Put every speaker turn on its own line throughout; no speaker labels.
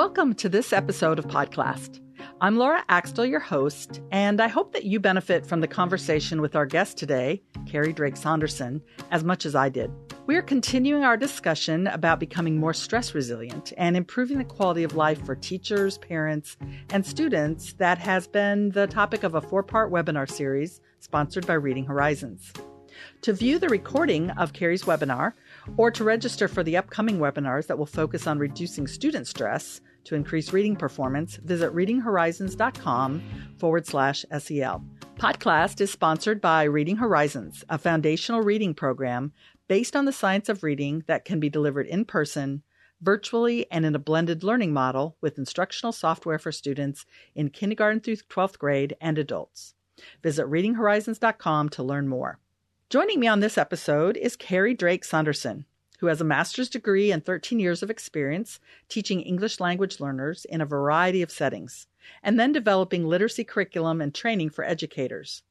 Welcome to this episode of Podclass. I'm Laura Axtell, your host, and I hope that you benefit from the conversation with our guest today, Carrie Drake Saunderson, as much as I did. We are continuing our discussion about becoming more stress resilient and improving the quality of life for teachers, parents, and students that has been the topic of a four part webinar series sponsored by Reading Horizons. To view the recording of Carrie's webinar or to register for the upcoming webinars that will focus on reducing student stress to increase reading performance, visit readinghorizons.com forward slash SEL. Podclass is sponsored by Reading Horizons, a foundational reading program based on the science of reading that can be delivered in person, virtually, and in a blended learning model with instructional software for students in kindergarten through 12th grade and adults. Visit readinghorizons.com to learn more. Joining me on this episode is Carrie Drake Saunderson, who has a master's degree and 13 years of experience teaching English language learners in a variety of settings, and then developing literacy curriculum and training for educators.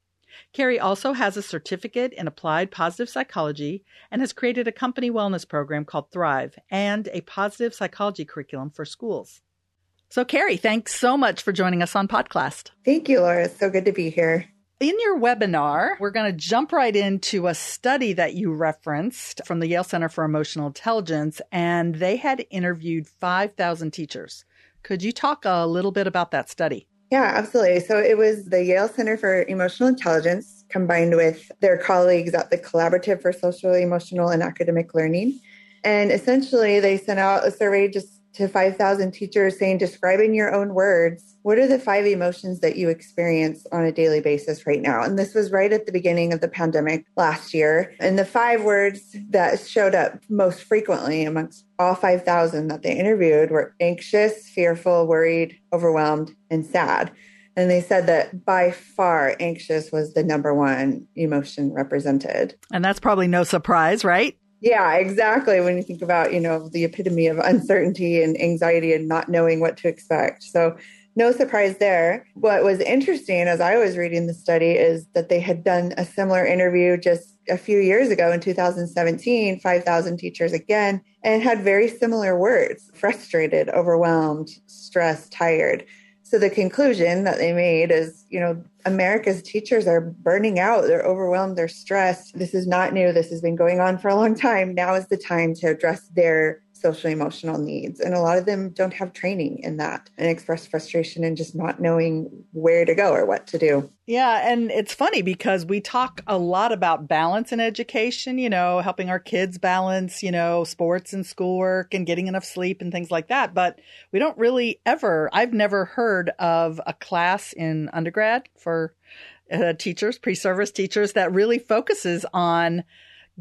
Carrie also has a certificate in applied positive psychology and has created a company wellness program called Thrive and a positive psychology curriculum for schools. So, Carrie, thanks so much for joining us on Podclass.
Thank you, Laura. It's so good to be here.
In your webinar, we're going to jump right into a study that you referenced from the Yale Center for Emotional Intelligence, and they had interviewed 5,000 teachers. Could you talk a little bit about that study?
Yeah, absolutely. So it was the Yale Center for Emotional Intelligence combined with their colleagues at the Collaborative for Social, Emotional, and Academic Learning. And essentially, they sent out a survey just to 5,000 teachers saying, describe in your own words, what are the five emotions that you experience on a daily basis right now? And this was right at the beginning of the pandemic last year. And the five words that showed up most frequently amongst all 5,000 that they interviewed were anxious, fearful, worried, overwhelmed, and sad. And they said that by far, anxious was the number one emotion represented.
And that's probably no surprise, right?
Yeah, exactly. When you think about, you know, the epitome of uncertainty and anxiety and not knowing what to expect. So, no surprise there. What was interesting as I was reading the study is that they had done a similar interview just a few years ago in 2017, 5,000 teachers again, and had very similar words frustrated, overwhelmed, stressed, tired. So the conclusion that they made is, you know, America's teachers are burning out, they're overwhelmed, they're stressed. This is not new. This has been going on for a long time. Now is the time to address their social emotional needs. And a lot of them don't have training in that and express frustration and just not knowing where to go or what to do.
Yeah. And it's funny because we talk a lot about balance in education, you know, helping our kids balance, you know, sports and schoolwork and getting enough sleep and things like that. But we don't really ever, I've never heard of a class in undergrad for uh, teachers, pre service teachers that really focuses on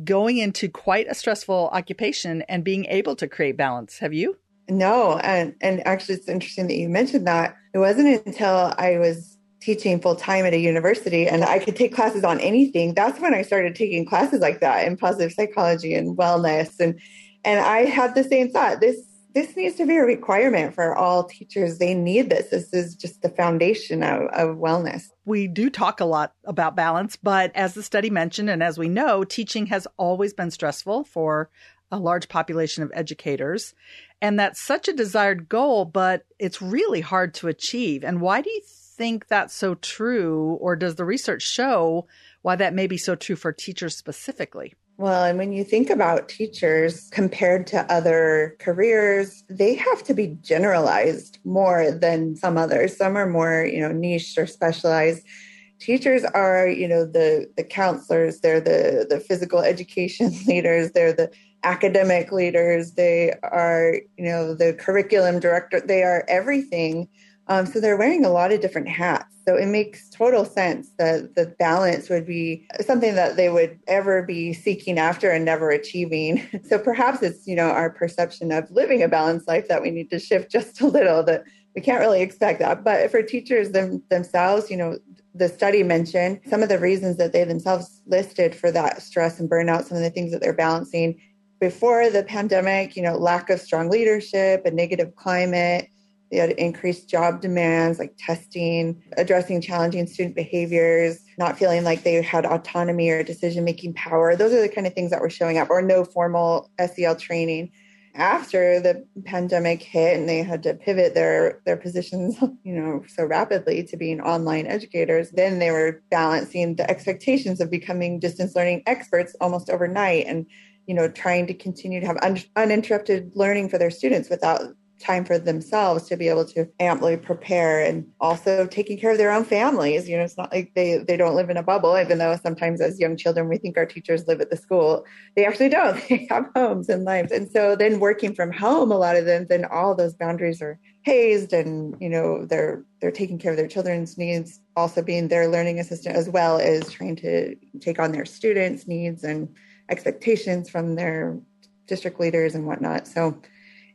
going into quite a stressful occupation and being able to create balance. Have you?
No, and and actually, it's interesting that you mentioned that. It wasn't until I was teaching full time at a university and I could take classes on anything. That's when I started taking classes like that in positive psychology and wellness, and and I had the same thought. This this needs to be a requirement for all teachers. They need this. This is just the foundation of, of wellness.
We do talk a lot about balance, but as the study mentioned, and as we know, teaching has always been stressful for a large population of educators. And that's such a desired goal, but it's really hard to achieve. And why do you think that's so true? Or does the research show why that may be so true for teachers specifically?
Well, and when you think about teachers compared to other careers, they have to be generalized more than some others. Some are more, you know, niche or specialized. Teachers are, you know, the the counselors, they're the the physical education leaders, they're the academic leaders, they are, you know, the curriculum director, they are everything um, so they're wearing a lot of different hats. So it makes total sense that the balance would be something that they would ever be seeking after and never achieving. So perhaps it's, you know, our perception of living a balanced life that we need to shift just a little that we can't really expect that. But for teachers them, themselves, you know, the study mentioned some of the reasons that they themselves listed for that stress and burnout, some of the things that they're balancing before the pandemic, you know, lack of strong leadership, a negative climate, they had increased job demands like testing, addressing challenging student behaviors, not feeling like they had autonomy or decision making power. Those are the kind of things that were showing up, or no formal SEL training. after the pandemic hit and they had to pivot their their positions you know so rapidly to being online educators then they were balancing the expectations of becoming distance learning experts almost overnight and you know trying to continue to have un- uninterrupted learning for their students without time for themselves to be able to amply prepare and also taking care of their own families. You know, it's not like they, they don't live in a bubble, even though sometimes as young children, we think our teachers live at the school. They actually don't. They have homes and lives. And so then working from home, a lot of them, then all those boundaries are hazed and, you know, they're, they're taking care of their children's needs, also being their learning assistant as well as trying to take on their students' needs and expectations from their district leaders and whatnot. So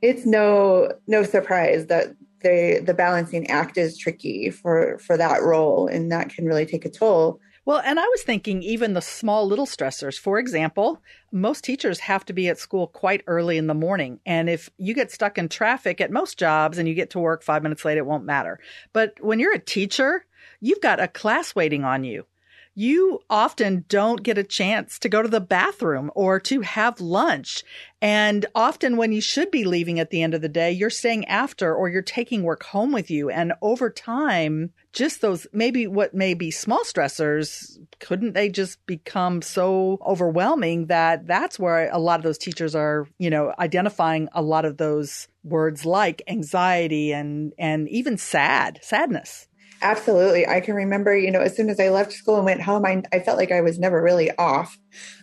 it's no no surprise that the the balancing act is tricky for for that role and that can really take a toll
well, and I was thinking even the small little stressors. For example, most teachers have to be at school quite early in the morning. And if you get stuck in traffic at most jobs and you get to work five minutes late, it won't matter. But when you're a teacher, you've got a class waiting on you you often don't get a chance to go to the bathroom or to have lunch. And often when you should be leaving at the end of the day, you're staying after or you're taking work home with you. And over time, just those maybe what may be small stressors, couldn't they just become so overwhelming that that's where a lot of those teachers are, you know, identifying a lot of those words like anxiety and, and even sad, sadness.
Absolutely. I can remember, you know, as soon as I left school and went home, I, I felt like I was never really off.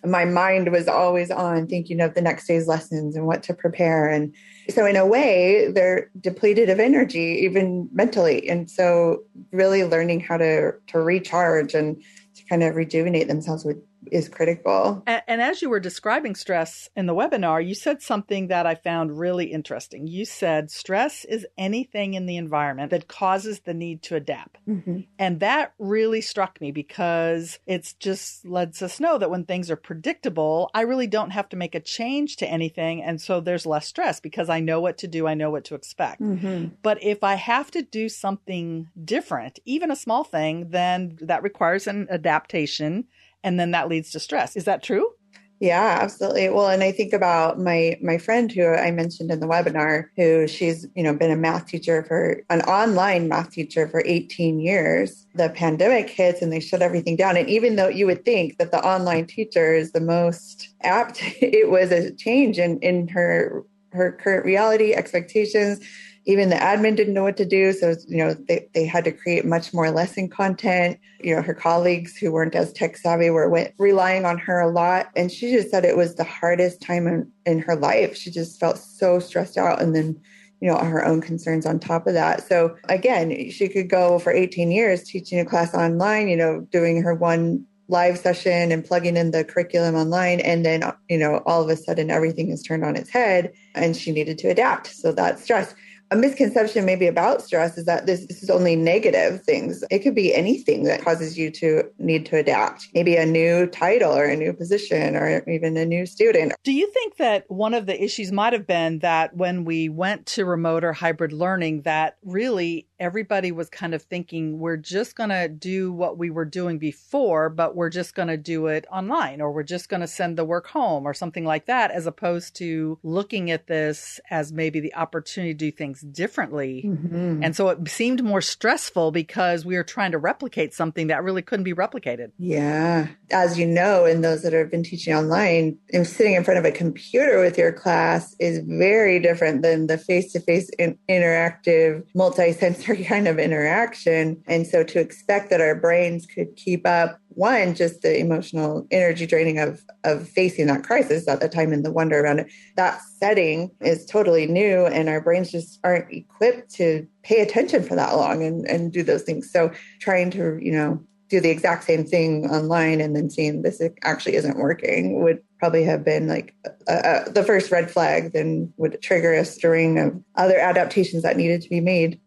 My mind was always on thinking of the next day's lessons and what to prepare. And so, in a way, they're depleted of energy, even mentally. And so, really learning how to, to recharge and to kind of rejuvenate themselves would is critical.
And, and, as you were describing stress in the webinar, you said something that I found really interesting. You said stress is anything in the environment that causes the need to adapt. Mm-hmm. And that really struck me because it just lets us know that when things are predictable, I really don't have to make a change to anything. And so there's less stress because I know what to do, I know what to expect. Mm-hmm. But if I have to do something different, even a small thing, then that requires an adaptation and then that leads to stress. Is that true?
Yeah, absolutely. Well, and I think about my my friend who I mentioned in the webinar, who she's you know been a math teacher for an online math teacher for 18 years. The pandemic hits and they shut everything down. And even though you would think that the online teacher is the most apt, it was a change in in her her current reality expectations even the admin didn't know what to do. So, you know, they, they had to create much more lesson content. You know, her colleagues who weren't as tech savvy were went, relying on her a lot. And she just said it was the hardest time in, in her life. She just felt so stressed out. And then, you know, her own concerns on top of that. So again, she could go for 18 years teaching a class online, you know, doing her one live session and plugging in the curriculum online and then you know all of a sudden everything is turned on its head and she needed to adapt so that stress a misconception maybe about stress is that this, this, is only negative things. It could be anything that causes you to need to adapt, maybe a new title or a new position or even a new student.
Do you think that one of the issues might have been that when we went to remote or hybrid learning, that really everybody was kind of thinking we're just going to do what we were doing before, but we're just going to do it online or we're just going to send the work home or something like that, as opposed to looking at this as maybe the opportunity to do things differently. Mm-hmm. And so it seemed more stressful because we were trying to replicate something that really couldn't be replicated.
Yeah. As you know, and those that have been teaching online, sitting in front of a computer with your class is very different than the face to face interactive, multi sensory kind of interaction. And so to expect that our brains could keep up one, just the emotional energy draining of of facing that crisis at the time and the wonder around it. That setting is totally new and our brains just aren't equipped to pay attention for that long and, and do those things. So trying to, you know, do the exact same thing online and then seeing this actually isn't working would probably have been like uh, uh, the first red flag then would trigger a string of other adaptations that needed to be made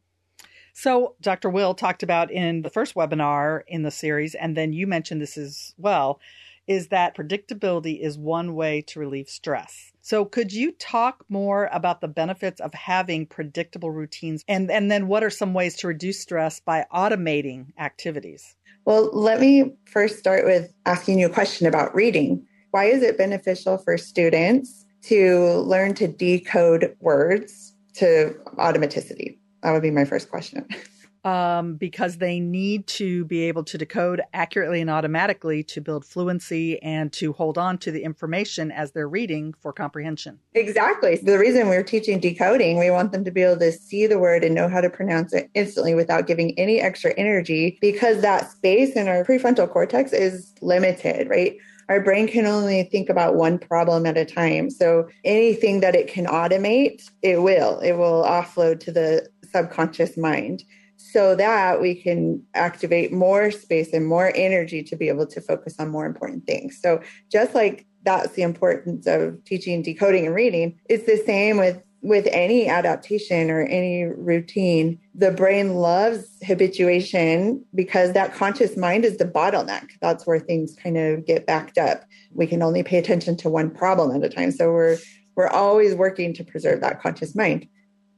so, Dr. Will talked about in the first webinar in the series, and then you mentioned this as well, is that predictability is one way to relieve stress. So, could you talk more about the benefits of having predictable routines? And, and then, what are some ways to reduce stress by automating activities?
Well, let me first start with asking you a question about reading. Why is it beneficial for students to learn to decode words to automaticity? That would be my first question.
um, because they need to be able to decode accurately and automatically to build fluency and to hold on to the information as they're reading for comprehension.
Exactly. The reason we're teaching decoding, we want them to be able to see the word and know how to pronounce it instantly without giving any extra energy because that space in our prefrontal cortex is limited, right? Our brain can only think about one problem at a time. So anything that it can automate, it will. It will offload to the subconscious mind so that we can activate more space and more energy to be able to focus on more important things. So, just like that's the importance of teaching decoding and reading, it's the same with with any adaptation or any routine, the brain loves habituation because that conscious mind is the bottleneck. That's where things kind of get backed up. We can only pay attention to one problem at a time. So we're we're always working to preserve that conscious mind.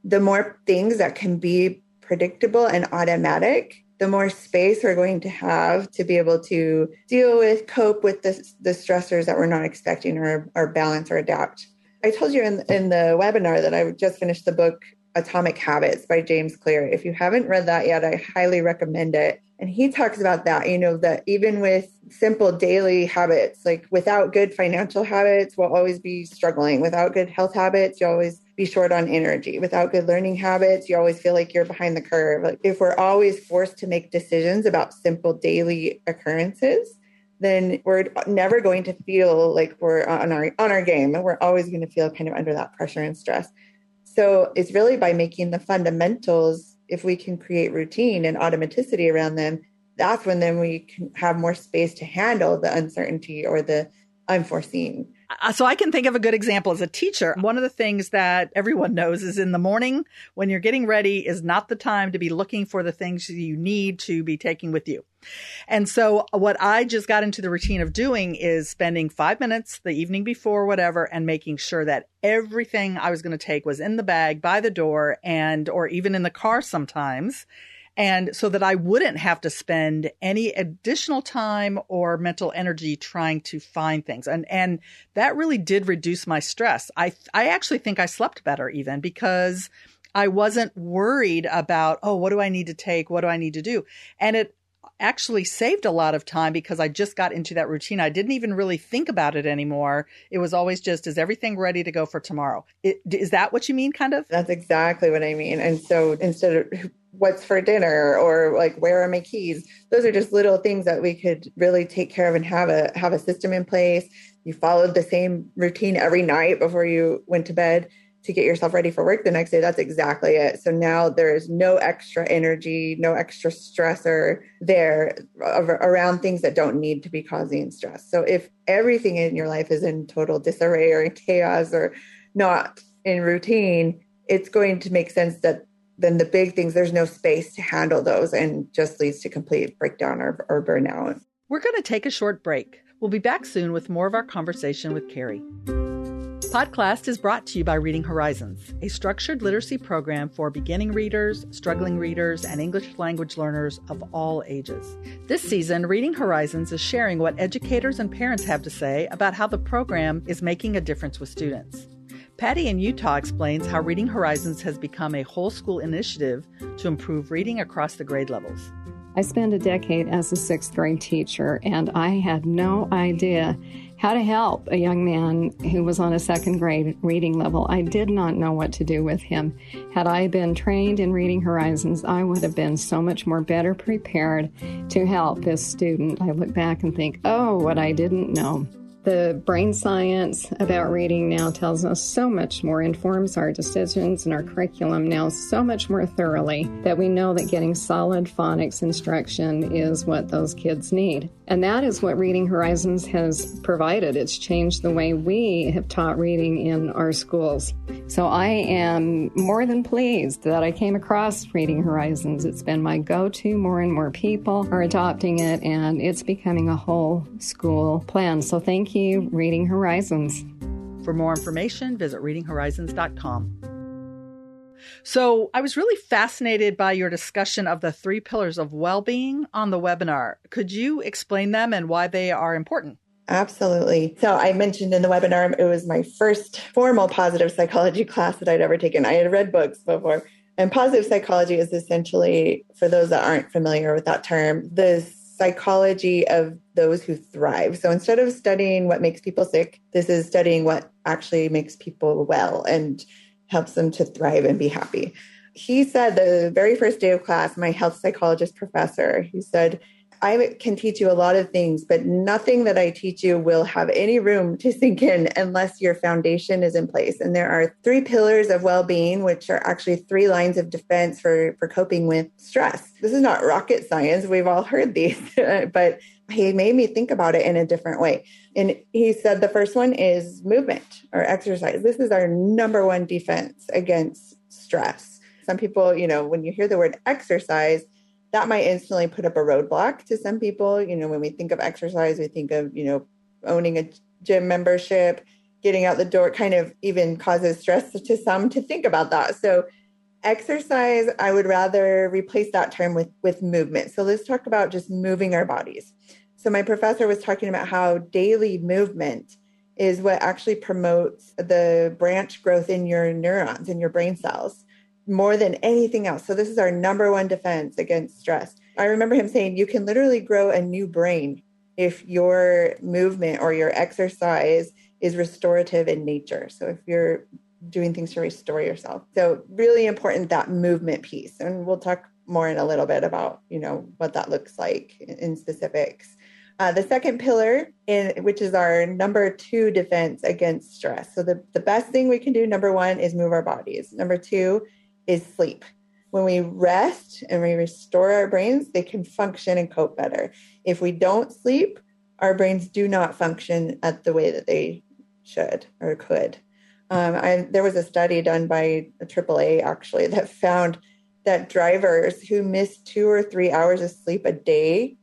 The more things that can be predictable and automatic, the more space we're going to have to be able to deal with, cope with the, the stressors that we're not expecting or, or balance or adapt. I told you in, in the webinar that I just finished the book Atomic Habits by James Clear. If you haven't read that yet, I highly recommend it. And he talks about that, you know, that even with simple daily habits, like without good financial habits, we'll always be struggling. Without good health habits, you always be short on energy. Without good learning habits, you always feel like you're behind the curve. Like if we're always forced to make decisions about simple daily occurrences, then we're never going to feel like we're on our on our game. And we're always going to feel kind of under that pressure and stress. So it's really by making the fundamentals, if we can create routine and automaticity around them, that's when then we can have more space to handle the uncertainty or the unforeseen.
Uh, so I can think of a good example as a teacher. One of the things that everyone knows is in the morning when you're getting ready is not the time to be looking for the things you need to be taking with you. And so what I just got into the routine of doing is spending five minutes the evening before whatever and making sure that everything I was going to take was in the bag by the door and, or even in the car sometimes and so that I wouldn't have to spend any additional time or mental energy trying to find things. And and that really did reduce my stress. I I actually think I slept better even because I wasn't worried about, oh, what do I need to take? What do I need to do? And it actually saved a lot of time because I just got into that routine. I didn't even really think about it anymore. It was always just, is everything ready to go for tomorrow? It, is that what you mean, kind of?
That's exactly what I mean. And so instead of what's for dinner or like where are my keys? Those are just little things that we could really take care of and have a have a system in place. You followed the same routine every night before you went to bed to get yourself ready for work the next day. That's exactly it. So now there is no extra energy no extra stressor there around things that don't need to be causing stress. So if everything in your life is in total disarray or chaos or not in routine it's going to make sense that then the big things, there's no space to handle those and just leads to complete breakdown or, or burnout.
We're going to take a short break. We'll be back soon with more of our conversation with Carrie. Podclass is brought to you by Reading Horizons, a structured literacy program for beginning readers, struggling readers, and English language learners of all ages. This season, Reading Horizons is sharing what educators and parents have to say about how the program is making a difference with students. Patty in Utah explains how Reading Horizons has become a whole school initiative to improve reading across the grade levels.
I spent a decade as a sixth grade teacher, and I had no idea how to help a young man who was on a second grade reading level. I did not know what to do with him. Had I been trained in Reading Horizons, I would have been so much more better prepared to help this student. I look back and think, oh, what I didn't know. The brain science about reading now tells us so much more, informs our decisions and our curriculum now so much more thoroughly that we know that getting solid phonics instruction is what those kids need. And that is what Reading Horizons has provided. It's changed the way we have taught reading in our schools. So I am more than pleased that I came across Reading Horizons. It's been my go to. More and more people are adopting it, and it's becoming a whole school plan. So thank you, Reading Horizons.
For more information, visit readinghorizons.com. So, I was really fascinated by your discussion of the three pillars of well being on the webinar. Could you explain them and why they are important?
Absolutely. So I mentioned in the webinar, it was my first formal positive psychology class that I'd ever taken. I had read books before. And positive psychology is essentially, for those that aren't familiar with that term, the psychology of those who thrive. So instead of studying what makes people sick, this is studying what actually makes people well and helps them to thrive and be happy. He said the very first day of class, my health psychologist professor, he said, I can teach you a lot of things, but nothing that I teach you will have any room to sink in unless your foundation is in place. And there are three pillars of well being, which are actually three lines of defense for, for coping with stress. This is not rocket science. We've all heard these, but he made me think about it in a different way. And he said the first one is movement or exercise. This is our number one defense against stress. Some people, you know, when you hear the word exercise, that might instantly put up a roadblock to some people. You know, when we think of exercise, we think of, you know, owning a gym membership, getting out the door kind of even causes stress to some to think about that. So exercise, I would rather replace that term with with movement. So let's talk about just moving our bodies. So my professor was talking about how daily movement is what actually promotes the branch growth in your neurons in your brain cells more than anything else. So this is our number one defense against stress. I remember him saying you can literally grow a new brain if your movement or your exercise is restorative in nature. So if you're doing things to restore yourself. So really important that movement piece. And we'll talk more in a little bit about, you know, what that looks like in specifics. Uh, the second pillar, in, which is our number two defense against stress. So the, the best thing we can do, number one, is move our bodies. Number two is sleep. When we rest and we restore our brains, they can function and cope better. If we don't sleep, our brains do not function at the way that they should or could. Um, I, there was a study done by AAA actually that found that drivers who miss two or three hours of sleep a day,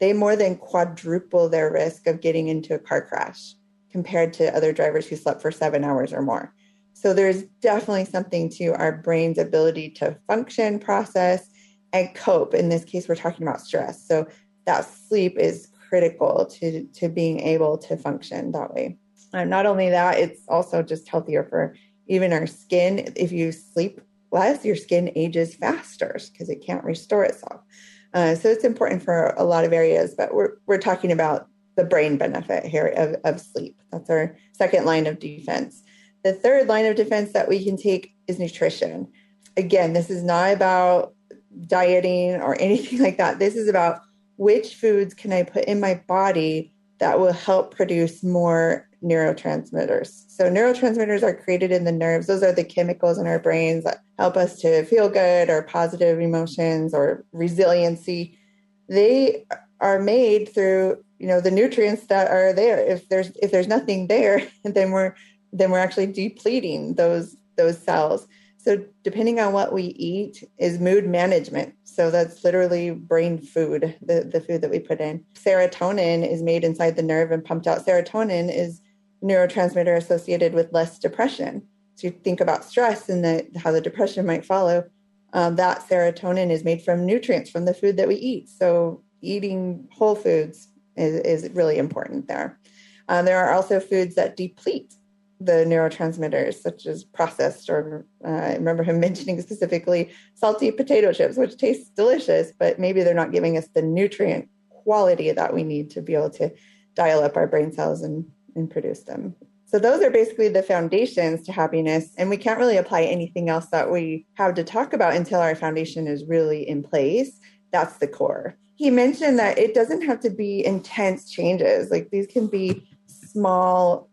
they more than quadruple their risk of getting into a car crash compared to other drivers who slept for seven hours or more. So there's definitely something to our brain's ability to function, process, and cope. In this case, we're talking about stress. So that sleep is critical to, to being able to function that way. And not only that, it's also just healthier for even our skin. If you sleep less, your skin ages faster because it can't restore itself. Uh, so it's important for a lot of areas, but we're, we're talking about the brain benefit here of, of sleep. That's our second line of defense. The third line of defense that we can take is nutrition. Again, this is not about dieting or anything like that. This is about which foods can I put in my body that will help produce more neurotransmitters. So, neurotransmitters are created in the nerves. Those are the chemicals in our brains that help us to feel good or positive emotions or resiliency. They are made through you know the nutrients that are there if there's if there's nothing there then we're then we're actually depleting those those cells. So depending on what we eat is mood management. So that's literally brain food, the, the food that we put in. Serotonin is made inside the nerve and pumped out. Serotonin is neurotransmitter associated with less depression. So you think about stress and the, how the depression might follow. Um, that serotonin is made from nutrients from the food that we eat. So eating whole foods is, is really important there. Um, there are also foods that deplete the neurotransmitters, such as processed, or uh, I remember him mentioning specifically salty potato chips, which tastes delicious, but maybe they're not giving us the nutrient quality that we need to be able to dial up our brain cells and, and produce them. So, those are basically the foundations to happiness. And we can't really apply anything else that we have to talk about until our foundation is really in place. That's the core. He mentioned that it doesn't have to be intense changes, like these can be small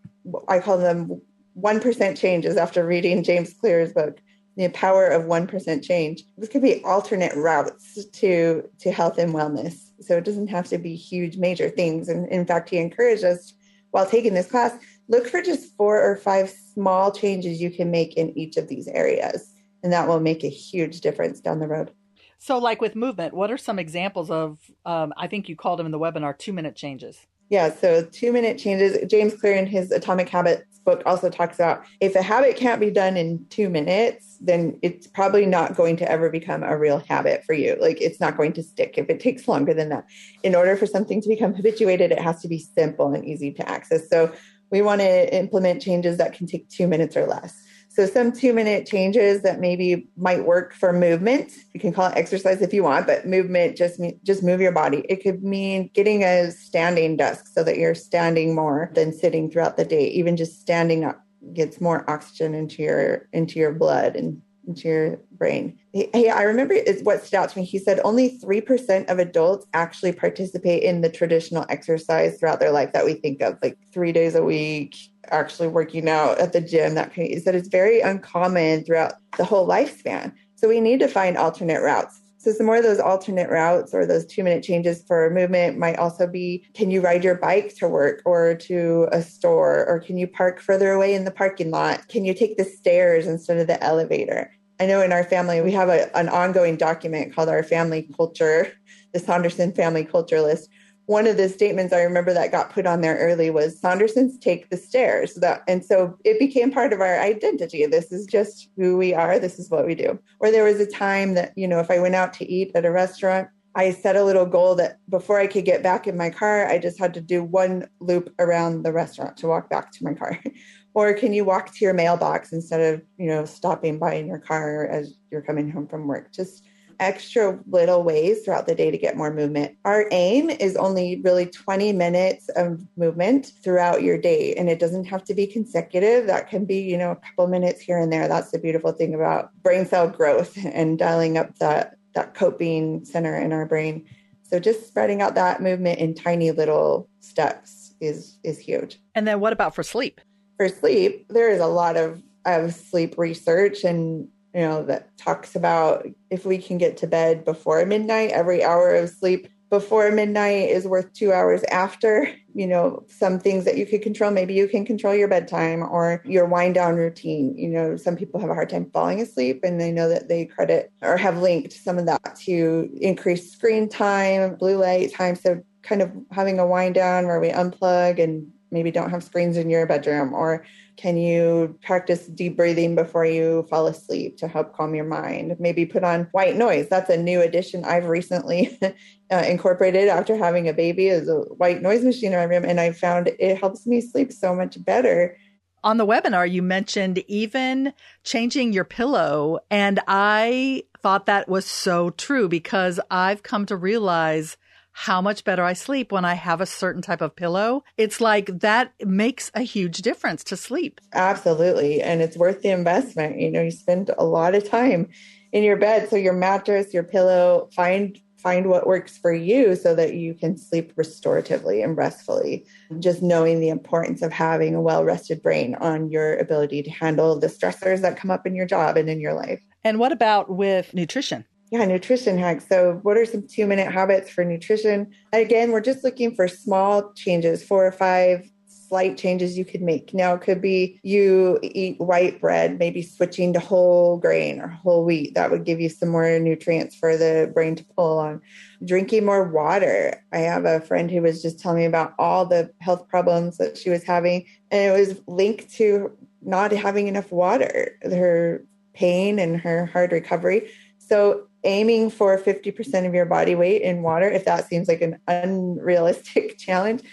I call them 1% changes after reading James Clear's book, The Power of 1% Change. This could be alternate routes to, to health and wellness. So it doesn't have to be huge, major things. And in fact, he encouraged us while taking this class, look for just four or five small changes you can make in each of these areas. And that will make a huge difference down the road.
So, like with movement, what are some examples of, um, I think you called them in the webinar, two minute changes?
Yeah, so two minute changes. James Clear in his Atomic Habits book also talks about if a habit can't be done in two minutes, then it's probably not going to ever become a real habit for you. Like it's not going to stick if it takes longer than that. In order for something to become habituated, it has to be simple and easy to access. So we want to implement changes that can take two minutes or less. So some two minute changes that maybe might work for movement. You can call it exercise if you want, but movement just just move your body. It could mean getting a standing desk so that you're standing more than sitting throughout the day. Even just standing up gets more oxygen into your into your blood and into your brain. Hey, I remember it's what stood out to me. He said only 3% of adults actually participate in the traditional exercise throughout their life that we think of, like three days a week, actually working out at the gym. That is that it's very uncommon throughout the whole lifespan. So we need to find alternate routes. So some more of those alternate routes or those two minute changes for movement might also be can you ride your bike to work or to a store or can you park further away in the parking lot? Can you take the stairs instead of the elevator? I know in our family we have a, an ongoing document called our family culture, the Saunderson family culture list, one of the statements I remember that got put on there early was Saundersons take the stairs. That and so it became part of our identity. This is just who we are. This is what we do. Or there was a time that, you know, if I went out to eat at a restaurant, I set a little goal that before I could get back in my car, I just had to do one loop around the restaurant to walk back to my car. or can you walk to your mailbox instead of, you know, stopping by in your car as you're coming home from work? Just extra little ways throughout the day to get more movement. Our aim is only really 20 minutes of movement throughout your day. And it doesn't have to be consecutive. That can be, you know, a couple minutes here and there. That's the beautiful thing about brain cell growth and dialing up that, that coping center in our brain. So just spreading out that movement in tiny little steps is is huge.
And then what about for sleep?
For sleep, there is a lot of of sleep research and you know, that talks about if we can get to bed before midnight, every hour of sleep before midnight is worth two hours after. You know, some things that you could control, maybe you can control your bedtime or your wind down routine. You know, some people have a hard time falling asleep and they know that they credit or have linked some of that to increased screen time, blue light time. So, kind of having a wind down where we unplug and maybe don't have screens in your bedroom or can you practice deep breathing before you fall asleep to help calm your mind? Maybe put on white noise. That's a new addition I've recently uh, incorporated after having a baby is a white noise machine in my room. And I found it helps me sleep so much better.
On the webinar, you mentioned even changing your pillow. And I thought that was so true because I've come to realize how much better I sleep when I have a certain type of pillow. It's like that makes a huge difference to sleep.
Absolutely. And it's worth the investment. You know, you spend a lot of time in your bed. So your mattress, your pillow, find find what works for you so that you can sleep restoratively and restfully. Just knowing the importance of having a well-rested brain on your ability to handle the stressors that come up in your job and in your life.
And what about with nutrition?
Yeah, nutrition hacks. So, what are some two minute habits for nutrition? Again, we're just looking for small changes, four or five slight changes you could make. Now, it could be you eat white bread, maybe switching to whole grain or whole wheat. That would give you some more nutrients for the brain to pull on. Drinking more water. I have a friend who was just telling me about all the health problems that she was having, and it was linked to not having enough water, her pain and her hard recovery. So, aiming for 50% of your body weight in water, if that seems like an unrealistic challenge,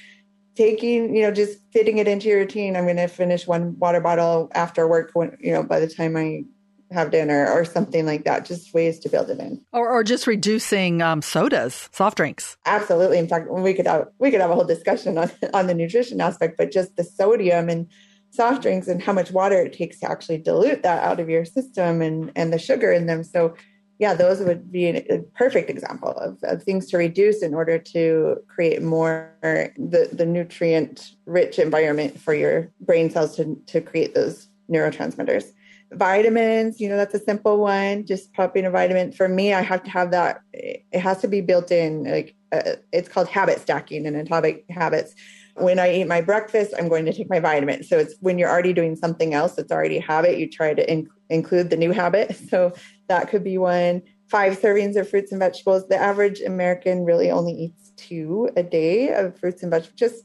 taking, you know, just fitting it into your routine. I'm going to finish one water bottle after work when, you know, by the time I have dinner or something like that. Just ways to build it in,
or, or just reducing um, sodas, soft drinks.
Absolutely. In fact, we could have we could have a whole discussion on on the nutrition aspect, but just the sodium and soft drinks and how much water it takes to actually dilute that out of your system and and the sugar in them. So yeah, those would be a perfect example of, of, things to reduce in order to create more the, the nutrient rich environment for your brain cells to, to create those neurotransmitters. Vitamins, you know, that's a simple one. Just popping a vitamin. For me, I have to have that. It has to be built in. Like uh, it's called habit stacking in atomic habits. When I eat my breakfast, I'm going to take my vitamin. So it's when you're already doing something else that's already a habit, you try to in- include the new habit. So that could be one. Five servings of fruits and vegetables. The average American really only eats two a day of fruits and vegetables, just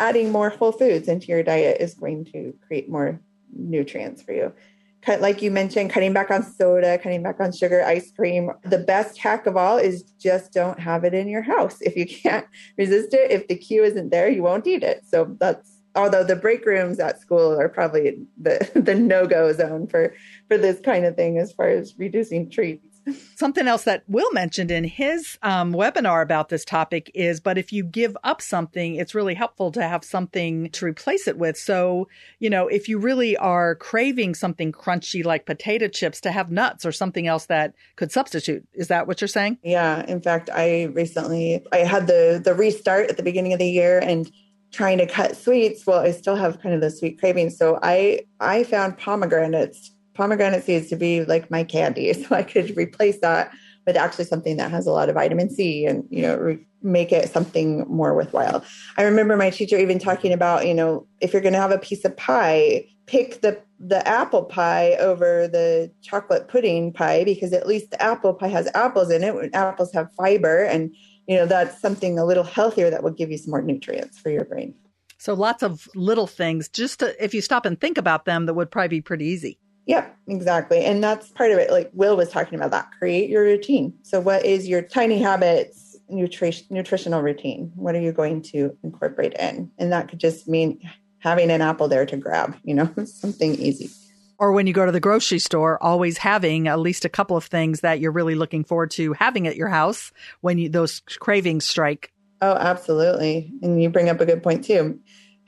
adding more whole foods into your diet is going to create more nutrients for you. Cut, like you mentioned, cutting back on soda, cutting back on sugar, ice cream. The best hack of all is just don't have it in your house. If you can't resist it, if the cue isn't there, you won't eat it. So that's although the break rooms at school are probably the the no go zone for for this kind of thing as far as reducing treats.
Something else that Will mentioned in his um, webinar about this topic is, but if you give up something, it's really helpful to have something to replace it with. So, you know, if you really are craving something crunchy like potato chips, to have nuts or something else that could substitute. Is that what you're saying?
Yeah. In fact, I recently I had the the restart at the beginning of the year and trying to cut sweets well i still have kind of the sweet cravings so i i found pomegranates pomegranate seeds to be like my candy so i could replace that with actually something that has a lot of vitamin c and you know re- make it something more worthwhile. I remember my teacher even talking about you know if you're going to have a piece of pie pick the the apple pie over the chocolate pudding pie because at least the apple pie has apples in it apples have fiber and you know that's something a little healthier that will give you some more nutrients for your brain.
So lots of little things just to, if you stop and think about them that would probably be pretty easy
Yep, exactly. And that's part of it. Like Will was talking about that. Create your routine. So, what is your tiny habits nutrition, nutritional routine? What are you going to incorporate in? And that could just mean having an apple there to grab, you know, something easy
or when you go to the grocery store, always having at least a couple of things that you're really looking forward to having at your house when you, those cravings strike.
Oh, absolutely. And you bring up a good point too.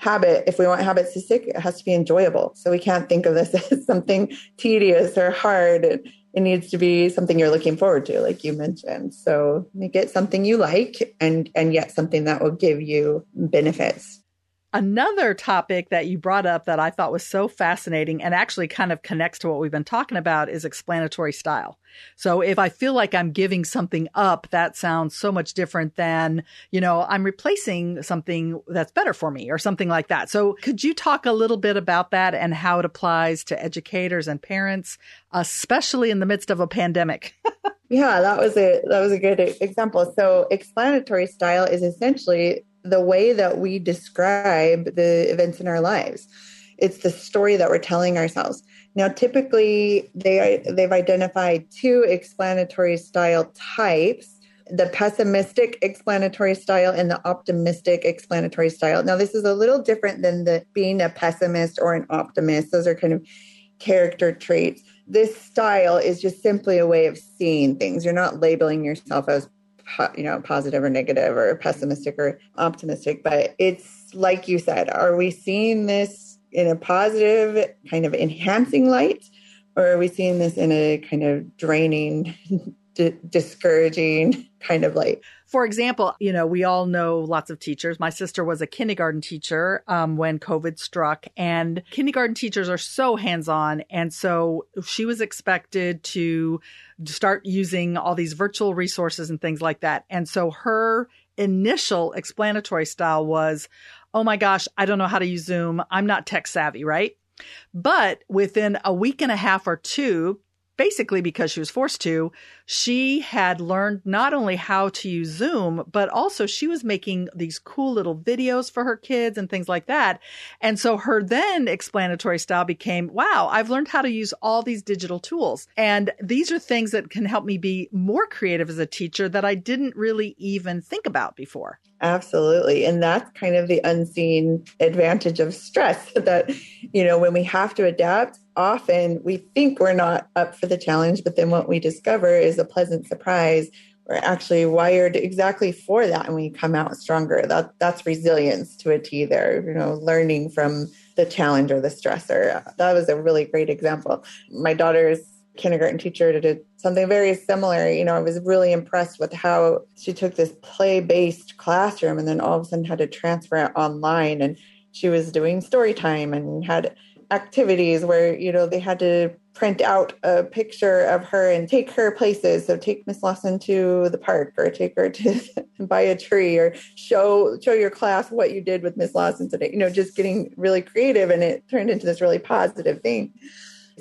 Habit, if we want habits to stick, it has to be enjoyable. So we can't think of this as something tedious or hard. It, it needs to be something you're looking forward to, like you mentioned. So make it something you like and and yet something that will give you benefits.
Another topic that you brought up that I thought was so fascinating and actually kind of connects to what we've been talking about is explanatory style. So if I feel like I'm giving something up, that sounds so much different than, you know, I'm replacing something that's better for me or something like that. So could you talk a little bit about that and how it applies to educators and parents, especially in the midst of a pandemic?
yeah, that was a that was a good example. So explanatory style is essentially the way that we describe the events in our lives. It's the story that we're telling ourselves. Now, typically, they they've identified two explanatory style types: the pessimistic explanatory style and the optimistic explanatory style. Now, this is a little different than the being a pessimist or an optimist. Those are kind of character traits. This style is just simply a way of seeing things. You're not labeling yourself as you know positive or negative or pessimistic or optimistic but it's like you said are we seeing this in a positive kind of enhancing light? Or are we seeing this in a kind of draining d- discouraging kind of like
for example, you know, we all know lots of teachers. My sister was a kindergarten teacher um, when COVID struck, and kindergarten teachers are so hands on. And so she was expected to start using all these virtual resources and things like that. And so her initial explanatory style was, Oh my gosh, I don't know how to use Zoom. I'm not tech savvy, right? But within a week and a half or two, basically because she was forced to, she had learned not only how to use Zoom, but also she was making these cool little videos for her kids and things like that. And so her then explanatory style became, wow, I've learned how to use all these digital tools. And these are things that can help me be more creative as a teacher that I didn't really even think about before.
Absolutely. And that's kind of the unseen advantage of stress that, you know, when we have to adapt, often we think we're not up for the challenge, but then what we discover is a pleasant surprise. We're actually wired exactly for that and we come out stronger. That that's resilience to a T there, you know, learning from the challenge or the stressor. That was a really great example. My daughter's kindergarten teacher did something very similar. You know, I was really impressed with how she took this play based classroom and then all of a sudden had to transfer it online. And she was doing story time and had activities where, you know, they had to print out a picture of her and take her places. So take Miss Lawson to the park or take her to buy a tree or show show your class what you did with Miss Lawson today. You know, just getting really creative and it turned into this really positive thing.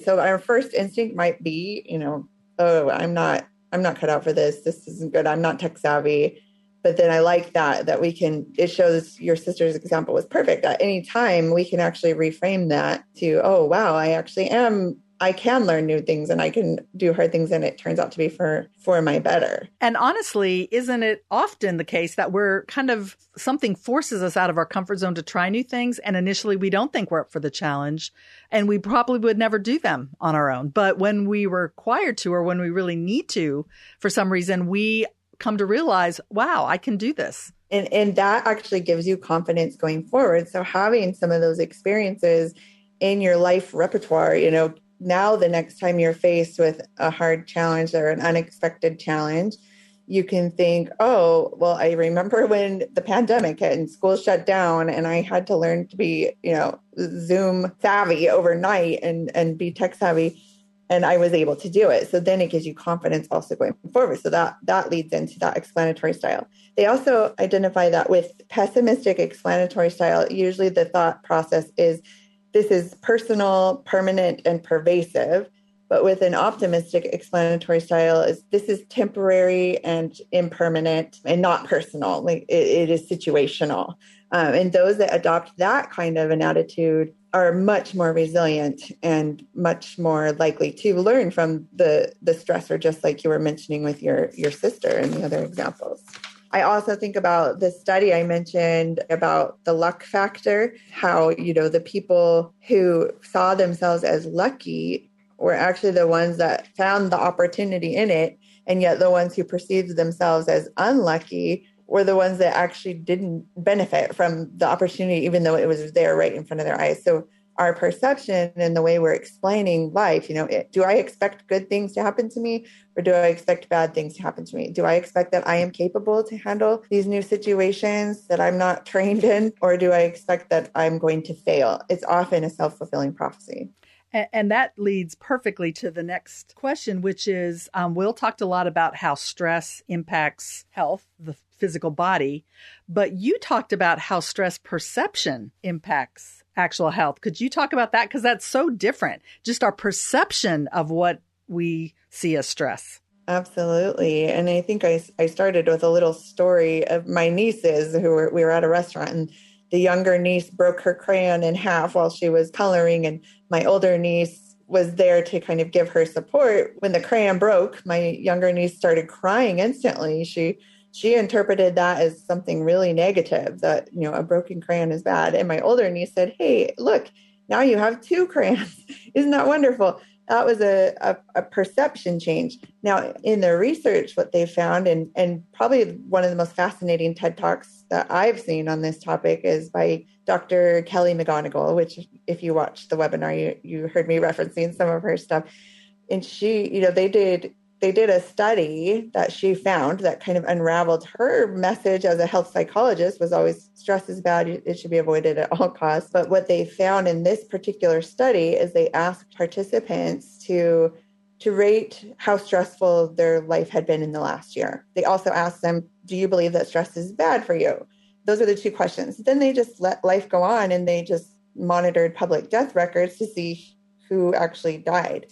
So our first instinct might be, you know, oh, I'm not, I'm not cut out for this. This isn't good. I'm not tech savvy. but then I like that that we can it shows your sister's example was perfect. At any time we can actually reframe that to, oh wow, I actually am I can learn new things and I can do hard things and it turns out to be for for my better.
And honestly, isn't it often the case that we're kind of something forces us out of our comfort zone to try new things and initially we don't think we're up for the challenge and we probably would never do them on our own. But when we were required to or when we really need to for some reason, we come to realize, wow, I can do this.
And and that actually gives you confidence going forward. So having some of those experiences in your life repertoire, you know, now the next time you're faced with a hard challenge or an unexpected challenge, you can think, oh, well, I remember when the pandemic hit and school shut down and I had to learn to be, you know, Zoom savvy overnight and, and be tech savvy. And I was able to do it. So then it gives you confidence also going forward. So that that leads into that explanatory style. They also identify that with pessimistic explanatory style, usually the thought process is this is personal, permanent, and pervasive. But with an optimistic explanatory style, is this is temporary and impermanent and not personal. Like it, it is situational. Um, and those that adopt that kind of an attitude are much more resilient and much more likely to learn from the the stressor, just like you were mentioning with your your sister and the other examples. I also think about the study I mentioned about the luck factor, how, you know, the people who saw themselves as lucky were actually the ones that found the opportunity in it. And yet the ones who perceived themselves as unlucky were the ones that actually didn't benefit from the opportunity, even though it was there right in front of their eyes. So our perception and the way we're explaining life you know it, do i expect good things to happen to me or do i expect bad things to happen to me? Do i expect that i am capable to handle these new situations that i'm not trained in or do i expect that i'm going to fail? It's often a self-fulfilling prophecy.
And that leads perfectly to the next question, which is um, Will talked a lot about how stress impacts health, the physical body, but you talked about how stress perception impacts actual health. Could you talk about that? Because that's so different, just our perception of what we see as stress.
Absolutely. And I think I, I started with a little story of my nieces who were, we were at a restaurant and the younger niece broke her crayon in half while she was coloring. And my older niece was there to kind of give her support. When the crayon broke, my younger niece started crying instantly. She she interpreted that as something really negative that you know a broken crayon is bad. And my older niece said hey look now you have two crayons. Isn't that wonderful? That was a, a, a, perception change. Now in the research what they found and, and probably one of the most fascinating ted talks that i've seen on this topic is by dr kelly mcgonigal which if you watched the webinar you, you heard me referencing some of her stuff. And she you know they did they did a study that she found that kind of unraveled her message as a health psychologist was always stress is bad it should be avoided at all costs. But what they found in this particular study is they asked participants to to rate how stressful their life had been in the last year. They also asked them do you believe that stress is bad for you? Those are the two questions. Then they just let life go on and they just monitored public death records to see who actually died.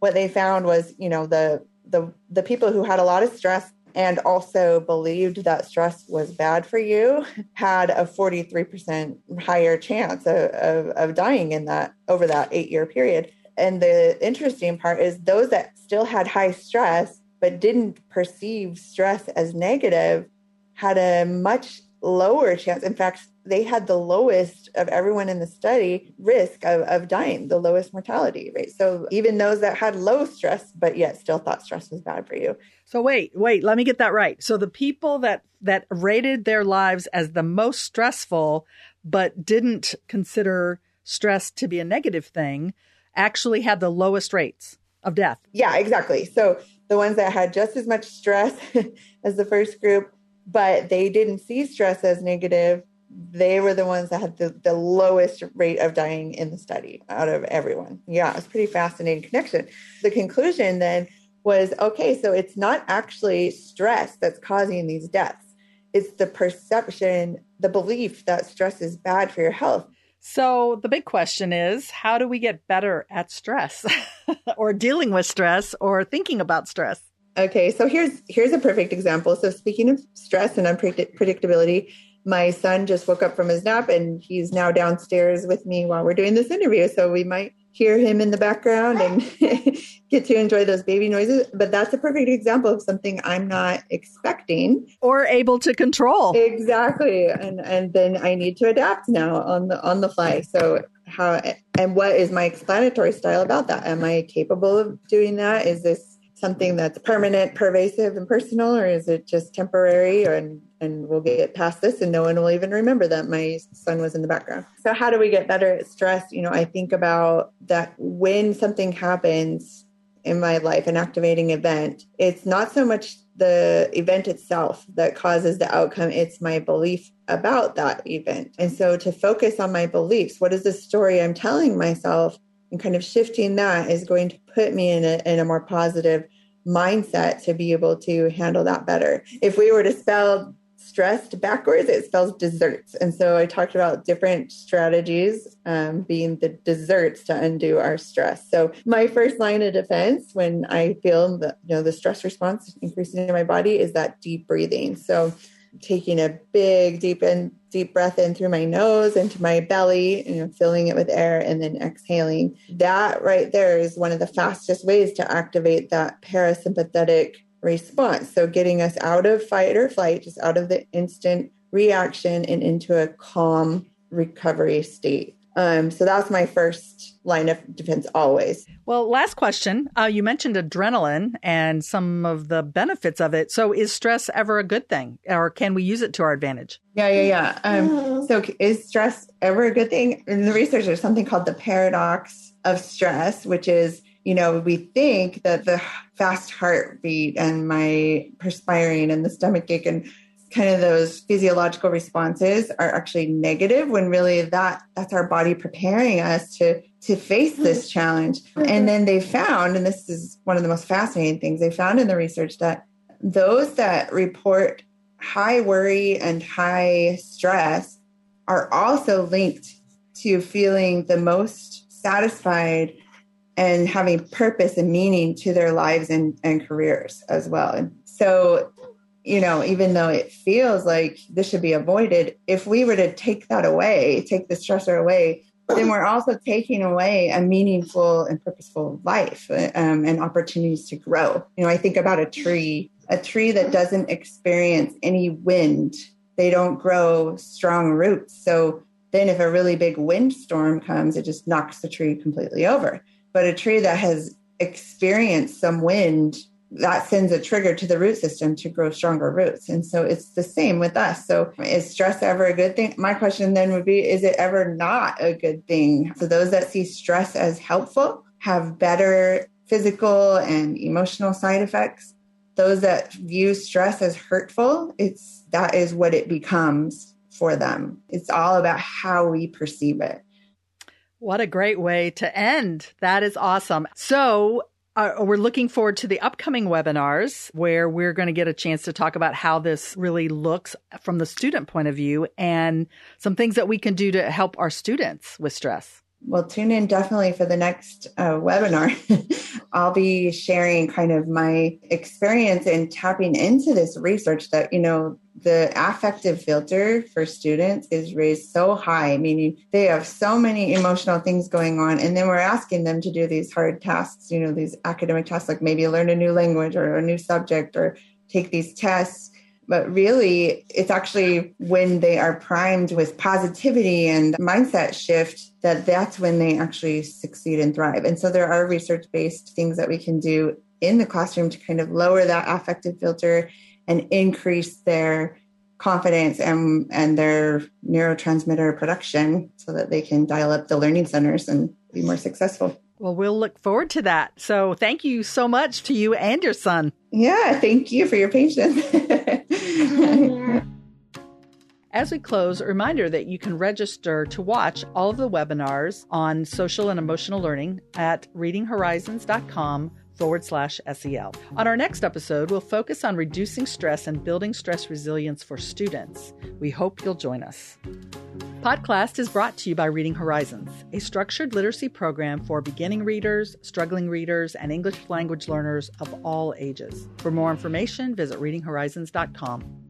What they found was you know the the the people who had a lot of stress and also believed that stress was bad for you had a 43% higher chance of, of, of dying in that over that eight year period. And the interesting part is those that still had high stress but didn't perceive stress as negative had a much lower chance. In fact they had the lowest of everyone in the study risk of, of dying, the lowest mortality rate. So even those that had low stress, but yet still thought stress was bad for you.
So wait, wait, let me get that right. So the people that that rated their lives as the most stressful, but didn't consider stress to be a negative thing, actually had the lowest rates of death.
Yeah, exactly. So the ones that had just as much stress as the first group, but they didn't see stress as negative they were the ones that had the, the lowest rate of dying in the study out of everyone. Yeah, it's pretty fascinating connection. The conclusion then was okay, so it's not actually stress that's causing these deaths. It's the perception, the belief that stress is bad for your health.
So the big question is how do we get better at stress or dealing with stress or thinking about stress?
Okay, so here's here's a perfect example. So speaking of stress and unpredictability, my son just woke up from his nap and he's now downstairs with me while we're doing this interview. So we might hear him in the background and get to enjoy those baby noises. But that's a perfect example of something I'm not expecting
or able to control.
Exactly. And and then I need to adapt now on the on the fly. So how and what is my explanatory style about that? Am I capable of doing that? Is this something that's permanent, pervasive, and personal, or is it just temporary? And and we'll get past this, and no one will even remember that my son was in the background. So, how do we get better at stress? You know, I think about that when something happens in my life, an activating event, it's not so much the event itself that causes the outcome, it's my belief about that event. And so to focus on my beliefs, what is the story I'm telling myself? And kind of shifting that is going to put me in a, in a more positive mindset to be able to handle that better. If we were to spell stressed backwards, it spells desserts. And so I talked about different strategies um, being the desserts to undo our stress. So my first line of defense when I feel the you know the stress response increasing in my body is that deep breathing. So taking a big deep in deep breath in through my nose into my belly you know filling it with air and then exhaling that right there is one of the fastest ways to activate that parasympathetic response so getting us out of fight or flight just out of the instant reaction and into a calm recovery state um, so that's my first line of defense always.
Well, last question. Uh, you mentioned adrenaline and some of the benefits of it. So is stress ever a good thing or can we use it to our advantage?
Yeah, yeah, yeah. Um, so is stress ever a good thing? In the research, there's something called the paradox of stress, which is you know, we think that the fast heartbeat and my perspiring and the stomach ache and kind of those physiological responses are actually negative when really that that's our body preparing us to to face this mm-hmm. challenge. Mm-hmm. And then they found and this is one of the most fascinating things they found in the research that those that report high worry and high stress are also linked to feeling the most satisfied and having purpose and meaning to their lives and, and careers as well. And so you know, even though it feels like this should be avoided, if we were to take that away, take the stressor away, then we're also taking away a meaningful and purposeful life um, and opportunities to grow. You know, I think about a tree, a tree that doesn't experience any wind, they don't grow strong roots. So then, if a really big windstorm comes, it just knocks the tree completely over. But a tree that has experienced some wind that sends a trigger to the root system to grow stronger roots. And so it's the same with us. So is stress ever a good thing? My question then would be is it ever not a good thing? So those that see stress as helpful have better physical and emotional side effects. Those that view stress as hurtful, it's that is what it becomes for them. It's all about how we perceive it.
What a great way to end. That is awesome. So, uh, we're looking forward to the upcoming webinars where we're going to get a chance to talk about how this really looks from the student point of view and some things that we can do to help our students with stress.
Well, tune in definitely for the next uh, webinar. I'll be sharing kind of my experience in tapping into this research that, you know, the affective filter for students is raised so high, meaning they have so many emotional things going on. And then we're asking them to do these hard tasks, you know, these academic tasks, like maybe learn a new language or a new subject or take these tests. But really, it's actually when they are primed with positivity and mindset shift that that's when they actually succeed and thrive. And so there are research based things that we can do in the classroom to kind of lower that affective filter and increase their confidence and, and their neurotransmitter production so that they can dial up the learning centers and be more successful.
Well, we'll look forward to that. So, thank you so much to you and your son.
Yeah, thank you for your patience.
As we close, a reminder that you can register to watch all of the webinars on social and emotional learning at readinghorizons.com forward slash SEL. On our next episode, we'll focus on reducing stress and building stress resilience for students. We hope you'll join us. Podclass is brought to you by Reading Horizons, a structured literacy program for beginning readers, struggling readers, and English language learners of all ages. For more information, visit readinghorizons.com.